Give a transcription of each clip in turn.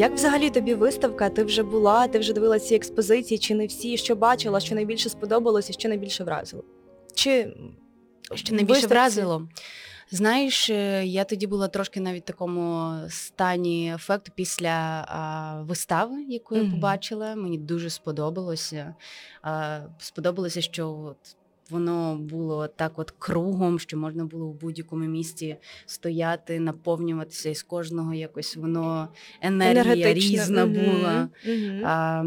Як взагалі тобі виставка? Ти вже була, ти вже дивилася ці експозиції, чи не всі, що бачила, що найбільше сподобалося, що найбільше вразило? Чи що найбільше виставці... вразило? Знаєш, е, я тоді була трошки навіть в такому стані ефекту після а, вистави, яку я mm-hmm. побачила. Мені дуже сподобалося. А, Сподобалося, що от воно було так от кругом, що можна було в будь-якому місці стояти, наповнюватися, і з кожного якось воно енергія різна була. Угу. А,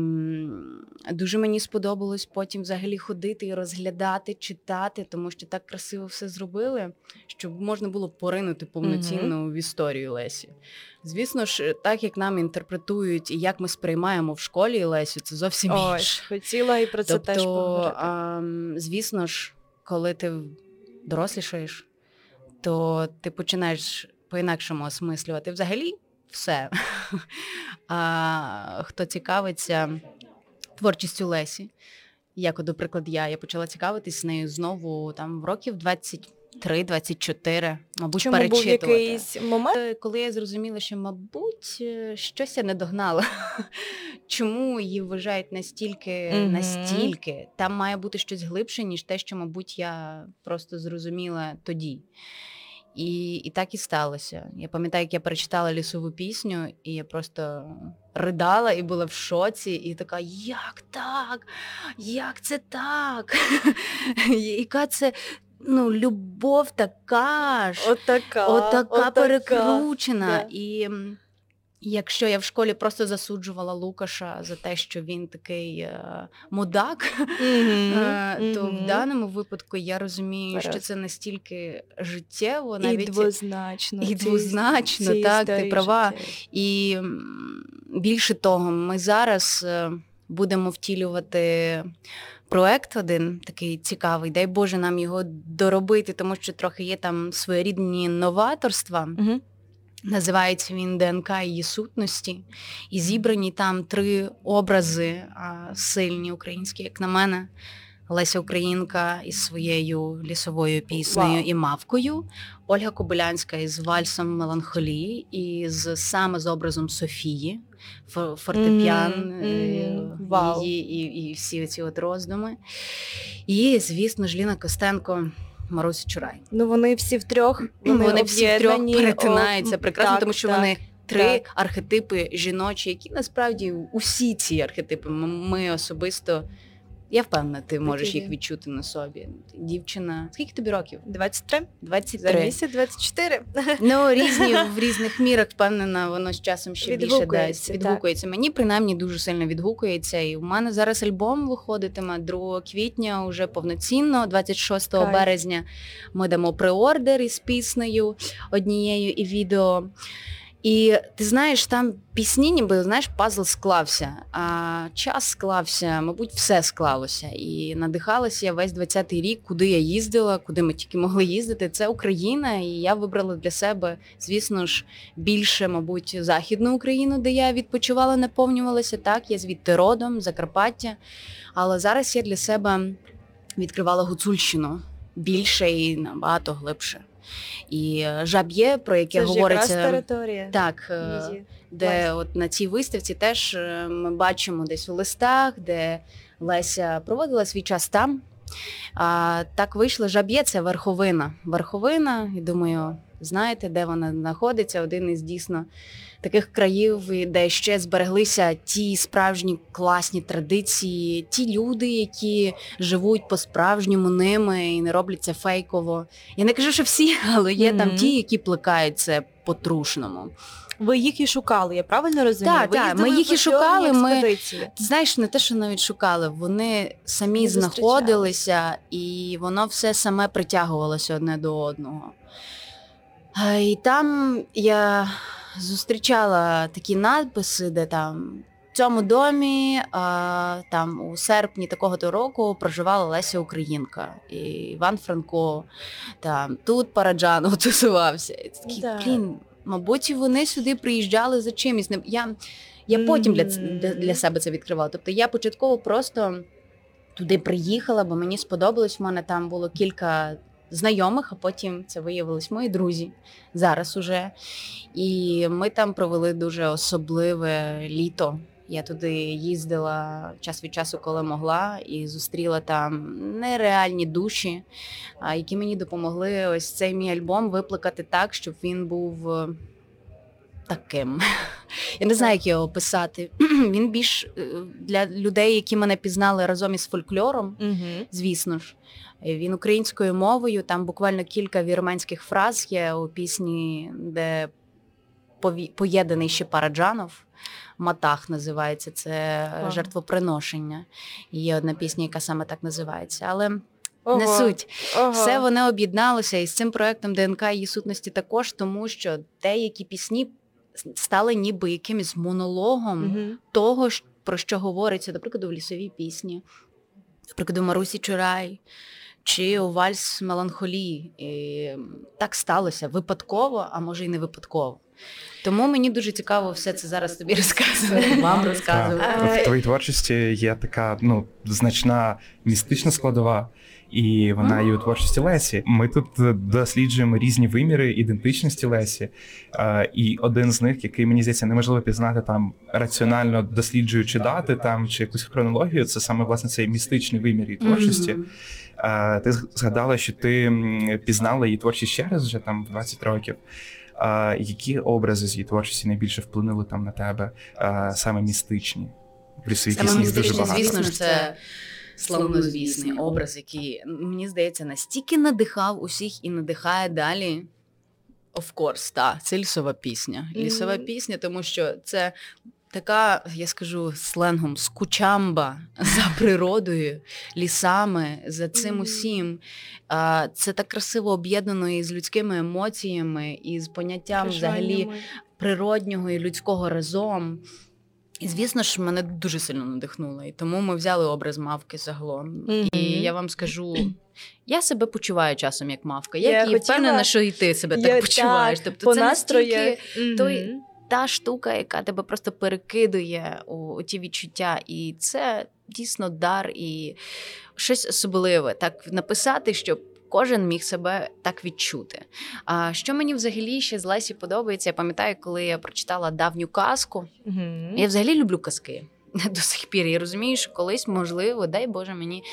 Дуже мені сподобалось потім взагалі ходити і розглядати, читати, тому що так красиво все зробили, щоб можна було поринути повноцінно угу. в історію Лесі. Звісно ж, так як нам інтерпретують і як ми сприймаємо в школі Лесю, це зовсім Ой, інше. Хотіла і про це тобто, теж поговорити. А, звісно ж, коли ти дорослішаєш, то ти починаєш по-інакшому осмислювати взагалі все. А хто цікавиться творчістю Лесі, як, до приклад, я, я почала цікавитись нею знову там в років 20. 3-24, мабуть, Чому перечитувати. був якийсь момент? Е, коли я зрозуміла, що, мабуть, е, щось я не догнала. Чому її вважають настільки, mm-hmm. настільки? Там має бути щось глибше, ніж те, що, мабуть, я просто зрозуміла тоді. І і так і сталося. Я пам'ятаю, як я перечитала лісову пісню, і я просто ридала і була в шоці, і така, як так? Як це так? Яка це ну, любов така ж, отака, отака, отака перекручена. Да. І якщо я в школі просто засуджувала Лукаша за те, що він такий е, мудак, mm-hmm, е, то mm-hmm. в даному випадку я розумію, Раз. що це настільки життєво, навіть і двозначно, і двозначно, ці, так, ти права. Життя. І більше того, ми зараз е, будемо втілювати проект один такий цікавий, дай Боже нам його доробити, тому що трохи є там своєрідні новаторства. Угу. Називається він ДНК її сутності. І зібрані там три образи а, сильні українські, як на мене. Леся Українка із своєю лісовою піснею wow. і мавкою, Ольга Кобилянська із вальсом меланхолії, і з саме з образом Софії, фортепіан, mm-hmm. wow. її і і всі ці от роздуми. І, звісно ж, Ліна Костенко. Маруся Чурай. Ну вони всі втрьох вони, вони всі втрьох перетинаються прекрасно, так, тому що так, вони три так. архетипи жіночі, які насправді усі ці архетипи ми особисто я впевнена, ти можеш їх відчути на собі. Дівчина, скільки тобі років? 23. 23. За місяць 24. Ну, різні в різних мірах, впевнена, воно з часом ще більше дасть. Відгукується. Мені принаймні дуже сильно відгукується. І в мене зараз альбом виходитиме 2 квітня, уже повноцінно, 26 Кай. березня. Ми дамо преордер із піснею однією і відео. І ти знаєш, там пісні, ніби знаєш, пазл склався, а час склався, мабуть, все склалося. І надихалася я весь 20-й рік, куди я їздила, куди ми тільки могли їздити. Це Україна, і я вибрала для себе, звісно ж, більше, мабуть, Західну Україну, де я відпочивала, наповнювалася. Так, я звідти родом, Закарпаття. Але зараз я для себе відкривала Гуцульщину більше і набагато глибше. І жаб'є, про яке Це говориться територія. Так, е, де от на цій виставці теж е, ми бачимо десь у листах, де Леся проводила свій час там. А, Так вийшло жаб'є, це верховина. Верховина, і думаю, знаєте, де вона знаходиться, один із дійсно таких країв, де ще збереглися ті справжні класні традиції, ті люди, які живуть по-справжньому ними і не роблять це фейково. Я не кажу, що всі, але є mm-hmm. там ті, які плекають це по-трушному. Ви їх і шукали, я правильно розумію? Так, так, ми їх і шукали. Ми знаєш, не те, що навіть шукали, вони самі не знаходилися, і воно все саме притягувалося одне до одного. І там я зустрічала такі надписи, де там в цьому домі а, там у серпні такого-то року проживала Леся Українка і Іван Франко. Там тут Параджанов тусувався. І такі, да. блін, мабуть, вони сюди приїжджали за чимось. Я я потім для, для для, себе це відкривала. Тобто я початково просто туди приїхала, бо мені сподобалось. В мене там було кілька знайомих, а потім це виявились мої друзі зараз уже. І ми там провели дуже особливе літо. Я туди їздила час від часу, коли могла, і зустріла там нереальні душі, які мені допомогли ось цей мій альбом виплакати так, щоб він був е, таким. Я не знаю, як його описати. Він більш е, для людей, які мене пізнали разом із фольклором, звісно ж. Він українською мовою, там буквально кілька вірменських фраз є у пісні, де поєднаний ще Параджанов. Матах називається це ага. жертвоприношення. Є одна пісня, яка саме так називається. Але Ого. не суть. Ого. Все вони об'єдналося і з цим проектом ДНК її сутності також, тому що деякі пісні стали ніби якимось монологом угу. того, про що говориться, наприклад, у лісовій пісні, наприклад, у Марусі Чурай. Чи у вальс меланхолії. І Так сталося випадково, а може й не випадково. Тому мені дуже цікаво все це зараз тобі розказувати, вам розказувати. В твоїй творчості є така ну значна містична складова. І вона і у творчості Лесі. Ми тут досліджуємо різні виміри ідентичності Лесі, і один з них, який мені здається, неможливо пізнати там раціонально досліджуючи дати там чи якусь хронологію, це саме власне цей містичний вимір її творчості. Mm-hmm. Ти згадала, що ти пізнала її творчість ще раз вже там 20 років. А, Які образи з її творчості найбільше вплинули там на тебе, а, саме містичні? В пісні дуже. Звісно ж, це славнозвісний образ, який мені здається настільки надихав усіх і надихає далі. Of course, так, це лісова пісня. Лісова mm-hmm. пісня, тому що це така, я скажу сленгом, скучамба за природою, лісами, за цим усім. Це так красиво об'єднано і з людськими емоціями, і з поняттям взагалі природнього і людського разом. І, звісно ж, мене дуже сильно надихнуло. І тому ми взяли образ мавки загалом. Mm-hmm. І я вам скажу, я себе почуваю часом як мавка. Я, я і впевнена, що і ти себе я, так почуваєш. Так, тобто, це настільки mm-hmm. той та штука, яка тебе просто перекидує у, у ті відчуття, і це дійсно дар і щось особливе. Так написати, щоб кожен міг себе так відчути. А що мені взагалі ще з Лесі подобається? Я пам'ятаю, коли я прочитала давню казку. Угу. Я взагалі люблю казки до сих пір. Я розумію, що колись можливо, дай Боже мені.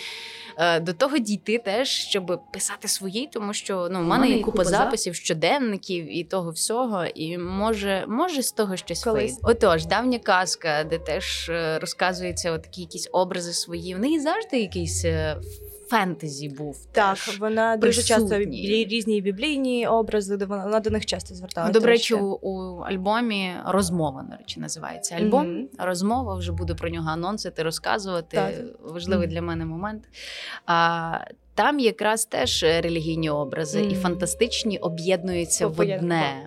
Е, до того дійти теж, щоб писати свої, тому що ну, в мене є купа записів, щоденників і того всього, і може може з того щось вийде. Отож, давня казка, де теж розказується розказуються такі якісь образи свої. В неї завжди якийсь е, фентезі був. Так, теж вона дуже часто різні біблійні образи, де вона, вона до них часто зверталася. До речі, у, у альбомі розмова, до речі, називається альбом. Mm-hmm. Розмова вже буду про нього анонсити, розказувати. Так. Важливий mm-hmm. для мене момент. А, там якраз теж релігійні образи mm. і фантастичні об'єднуються в одне.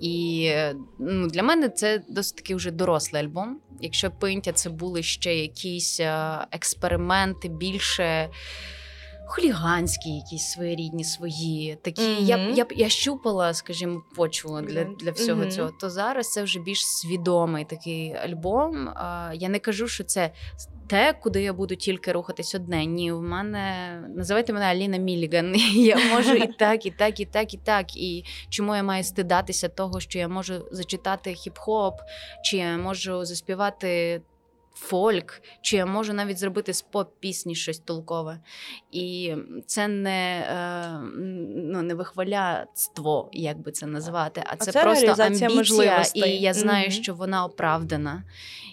І ну, для мене це досить таки вже дорослий альбом. Якщо Пинтя це були ще якісь експерименти більше хуліганські, якісь своєрідні свої. Такі mm-hmm. я я я щупала, скажімо, почву для для всього mm-hmm. цього. То зараз це вже більш свідомий такий альбом. А, Я не кажу, що це. Те, куди я буду тільки рухатись одне. Ні, в мене називайте мене Аліна Міліган. Я можу і так, і так, і так, і так. І чому я маю стидатися того, що я можу зачитати хіп-хоп, чи я можу заспівати фольк, чи я можу навіть зробити з поп-пісні щось толкове. І це не е, ну, не вихваляцтво, як би це назвати, а це, а це просто амбіція, і я знаю, mm-hmm. що вона оправдана,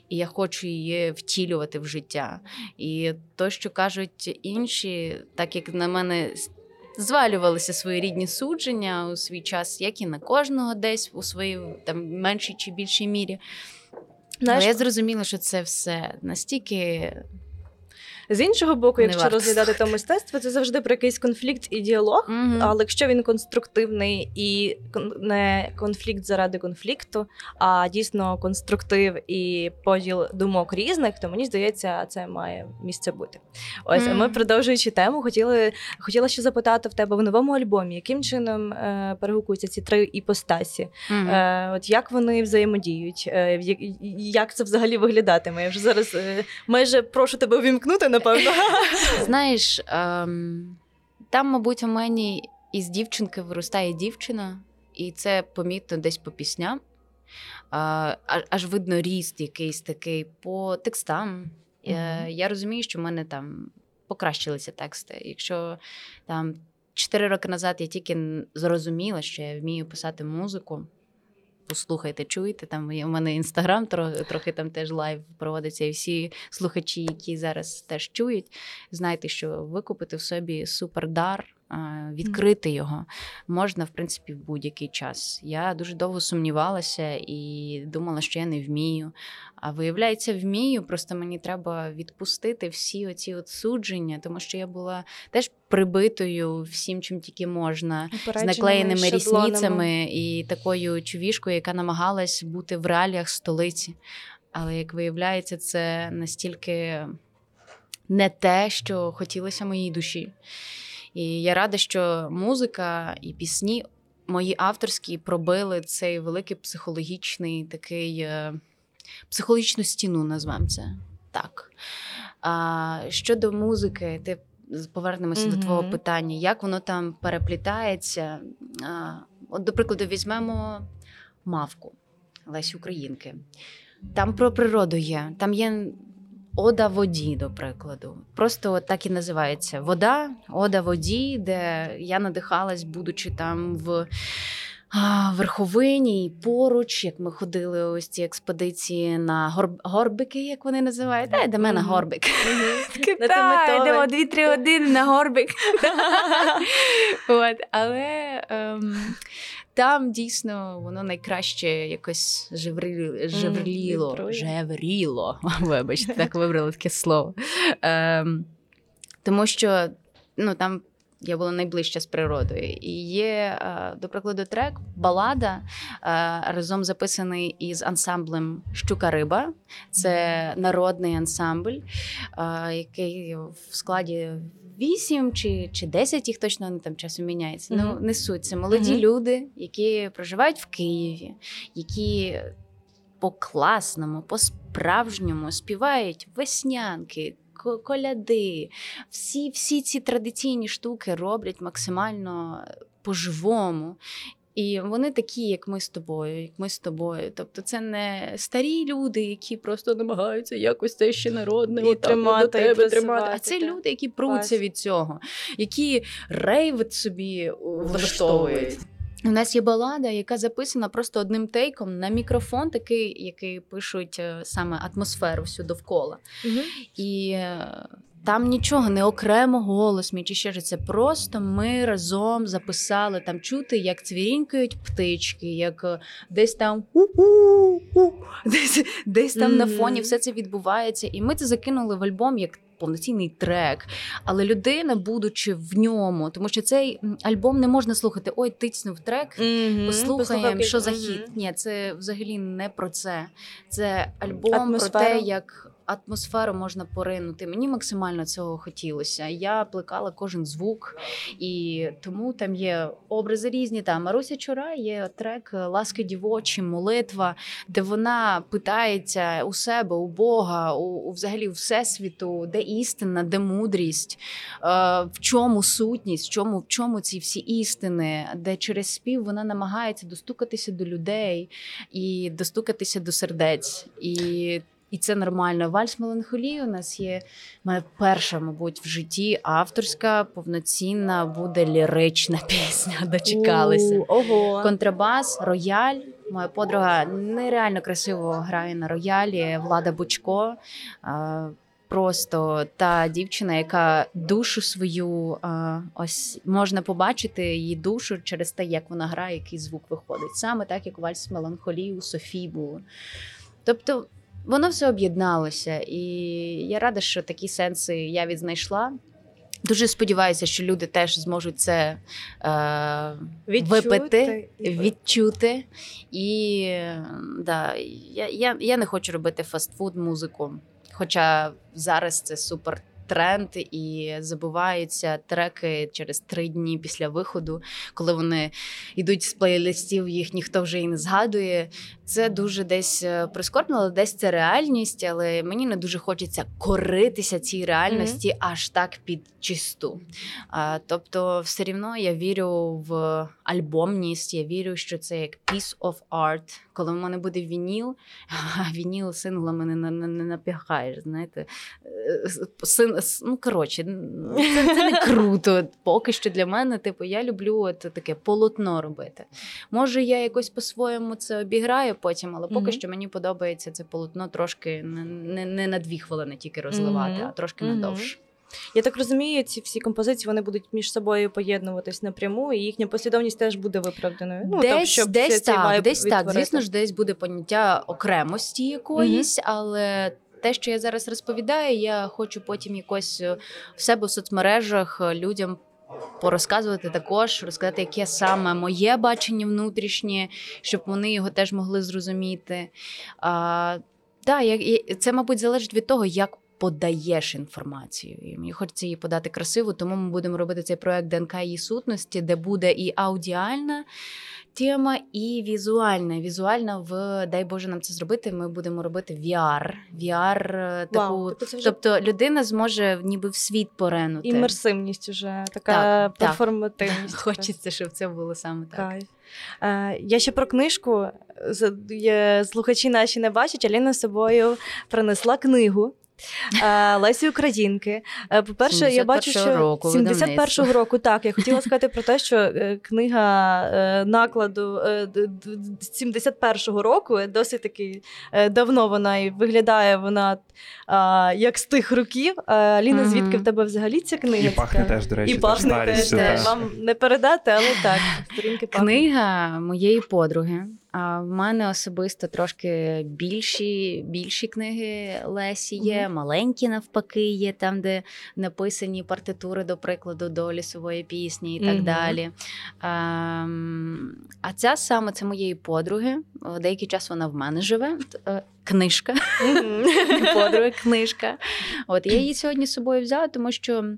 і я хочу її втілювати в життя. І то, що кажуть інші, так як на мене. Звалювалися свої рідні судження у свій час, як і на кожного десь у своїй там меншій чи більшій мірі. Знаєш, Але я зрозуміла, що це все настільки з іншого боку, якщо не розглядати то мистецтво, це завжди про якийсь конфлікт і діалог. Mm-hmm. Але якщо він конструктивний і не конфлікт заради конфлікту, а дійсно конструктив і поділ думок різних, то мені здається, це має місце бути. Ось mm-hmm. ми продовжуючи тему, хотіли хотіла ще запитати в тебе в новому альбомі, яким чином е, перегукуються ці три іпостасі? Mm-hmm. Е, От як вони взаємодіють? Е, як це взагалі виглядатиме? Я вже зараз е, майже прошу тебе увімкнути на напевно. Знаєш, ем, там, мабуть, у мені із дівчинки виростає дівчина, і це помітно десь по пісням. А, Аж видно ріст якийсь такий по текстам. Mm-hmm. Я розумію, що в мене там покращилися тексти. Якщо там чотири роки назад я тільки зрозуміла, що я вмію писати музику. Послухайте, чуєте, там у мене інстаграм трохи, там теж live проводиться, і всі слухачі, які зараз теж чують, знайте, що викупити в собі супердар відкрити його можна, в принципі, в будь-який час. Я дуже довго сумнівалася і думала, що я не вмію. А виявляється, вмію. Просто мені треба відпустити всі оці от судження, тому що я була теж прибитою всім, чим тільки можна, з наклеєними рісницями і такою чувішкою, яка намагалась бути в реаліях столиці. Але як виявляється, це настільки не те, що хотілося моїй душі. І я рада, що музика і пісні мої авторські пробили цей великий психологічний такий е, психологічну стіну, назвемо це так. А щодо музики, ти повернемося mm-hmm. до твого питання, як воно там переплітається? А, От, до прикладу, візьмемо мавку Лесі Українки. Там про природу є, там є Ода воді, до прикладу. Просто так і називається Вода, Ода воді, де я надихалась, будучи там в. Верховині і поруч, як ми ходили ось ці експедиції на гор... горбики, як вони називають. Дай до мене горбик. Йдемо дві-три години на горбик. Але ем, там дійсно воно найкраще якось жевріло. Жевріло. Вибачте, так вибрали таке слово. Ем, Тому що ну, там. Я була найближча з природою. І є, е, до прикладу, трек, балада е, разом записаний із ансамблем Щука Риба. Це народний ансамбль, е, який в складі вісім чи чи 10 їх точно вони там часом міняється. Mm-hmm. Ну не суть. Це молоді mm-hmm. люди, які проживають в Києві, які по класному, по справжньому співають веснянки. Коляди, всі всі ці традиційні штуки роблять максимально по-живому. І вони такі, як ми з тобою, як ми з тобою. Тобто, це не старі люди, які просто намагаються якось це ще народне і тримати, до тебе і тримати. А це люди, які пруться від цього, які рейвит собі влаштовують. У нас є балада, яка записана просто одним тейком на мікрофон, такий, який пишуть е, саме атмосферу всю довкола. Угу. І е, там нічого, не окремо голос мій чи ще ж це. Просто ми разом записали там чути, як цвірінькають птички, як е, десь там у-у-у, десь десь там mm-hmm. на фоні все це відбувається. І ми це закинули в альбом як повноцінний трек. Але людина, будучи в ньому, тому що цей альбом не можна слухати. Ой, тицнув трек, mm-hmm. послухаємо, що за хіт. Mm-hmm. Ні, це взагалі не про це. Це альбом Атмосфера. про те, як атмосферу можна поринути. Мені максимально цього хотілося. Я плекала кожен звук, і тому там є образи різні. Там Маруся Чура є трек Ласки дівочі, молитва, де вона питається у себе, у Бога, у, у взагалі у всесвіту, де істина, де мудрість, е, в чому сутність, в чому в чому ці всі істини, де через спів вона намагається достукатися до людей і достукатися до сердець. І і це нормально. Вальс меланхолії у нас є моя перша, мабуть, в житті авторська, повноцінна, буде лірична пісня. Дочекалися. Ого. Контрабас, рояль. Моя подруга нереально красиво грає на роялі. Влада Бучко. Просто та дівчина, яка душу свою ось можна побачити її душу через те, як вона грає, який звук виходить. Саме так, як вальс меланхолії у Софії було. Тобто Воно все об'єдналося, і я рада, що такі сенси я відзнайшла. Дуже сподіваюся, що люди теж зможуть це е, відчути, випити, відчути. І да, я я, я не хочу робити фастфуд музику. Хоча зараз це супер тренд, і забуваються треки через три дні після виходу, коли вони йдуть з плейлистів, їх ніхто вже і не згадує. Це дуже десь е, прискорбно, але десь це реальність. Але мені не дуже хочеться коритися цій реальності mm-hmm. аж так під чисту. А, Тобто, все рівно я вірю в альбомність. Я вірю, що це як piece of art. Коли в мене буде вініл, а вініл синглами не, не, не напігаєш. Знаєте, е, Син, ну коротше, це, це не круто. Поки що для мене, типу, я люблю от таке полотно робити. Може, я якось по-своєму це обіграю потім, але поки mm-hmm. що мені подобається це полотно трошки не не, не на дві хвилини тільки розвивати, mm-hmm. а трошки mm-hmm. надовше. Я так розумію, ці всі композиції вони будуть між собою поєднуватись напряму, і їхня послідовність теж буде виправданою. Ну десь, тобто, щоб десь так, десь так. Звісно ж, десь буде поняття окремості якоїсь, mm-hmm. але. Те, що я зараз розповідаю, я хочу потім якось е, в себе в соцмережах е, людям порозказувати також, розказати, яке саме моє бачення внутрішнє, щоб вони його теж могли зрозуміти. А, да, Це, мабуть, залежить від того, як подаєш інформацію. І Мені хочеться її подати красиво, тому ми будемо робити цей проект ДНК її сутності, де буде і аудіальна тема, і візуальна. Візуальна в дай Боже нам це зробити. Ми будемо робити VR. VR е, таку, тобто, вже... тобто людина зможе ніби в світ поренути. Імерсивність уже така так, перформативність. Так. Хочеться, щоб це було саме так. Кайф. Е, я ще про книжку. Слухачі наші не бачать, Аліна з собою принесла книгу. Лесі Українки. Е, по-перше, я бачу, що року, 71-го року так. Я хотіла сказати про те, що е, книга е, накладу 71-го року досить таки давно вона і виглядає вона як з тих років. Ліна, звідки в тебе взагалі ця книга? І пахне теж, до речі, і пахне теж. Вам не передати, але так. Сторінки Книга моєї подруги. А в мене особисто трошки більші більші книги Лесі є, mm-hmm. маленькі навпаки, є там, де написані партитури, до прикладу, до лісової пісні і так mm-hmm. далі. А а ця саме це моєї подруги. Деякий час вона в мене живе. Е, книжка. Mm-hmm. Подруга, книжка. От я її сьогодні з собою взяла, тому що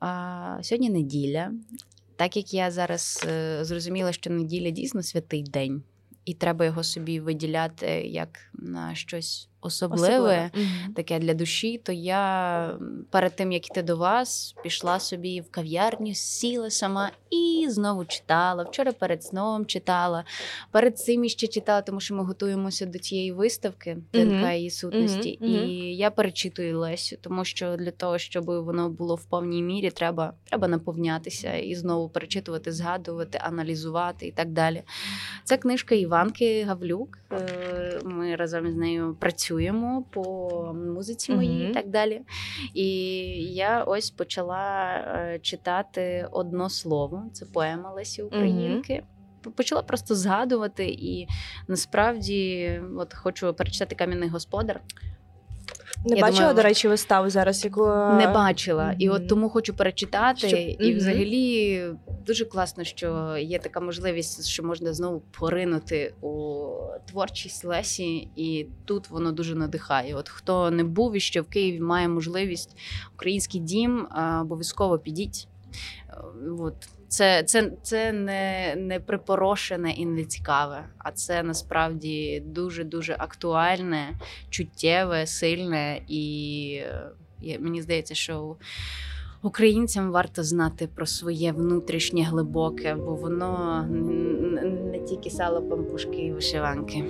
а, сьогодні неділя. Так як я зараз е, зрозуміла, що неділя дійсно святий день і треба його собі виділяти як на щось особливе, особливе. таке для душі, то я перед тим як йти до вас, пішла собі в кав'ярню, сіла сама і знову читала. Вчора перед сном читала, перед цим іще читала, тому що ми готуємося до цієї виставки ДНК її сутності. І я перечитую Лесю, тому що для того, щоб воно було в повній мірі, треба треба наповнятися і знову перечитувати, згадувати, аналізувати і так далі. Це книжка Іванки Гавлюк. Е, ми разом з нею працюємо по музиці моїй і так далі. І я ось почала е, читати одно слово. Це поема Лесі Українки. mm Почала просто згадувати, і насправді от хочу перечитати кам'яний господар. Не я бачила, думаю, до речі, виставу зараз, яку не бачила. Mm-hmm. І от тому хочу перечитати. Щоб... І mm-hmm. взагалі дуже класно, що є така можливість, що можна знову поринути у творчість Лесі, і тут воно дуже надихає. От хто не був і що в Києві має можливість, український дім обов'язково підіть. От. Це це, це не не припорошене і не цікаве, а це насправді дуже дуже актуальне, чуттєве, сильне, і мені здається, що українцям варто знати про своє внутрішнє глибоке, бо воно не тільки сало, пампушки і вишиванки.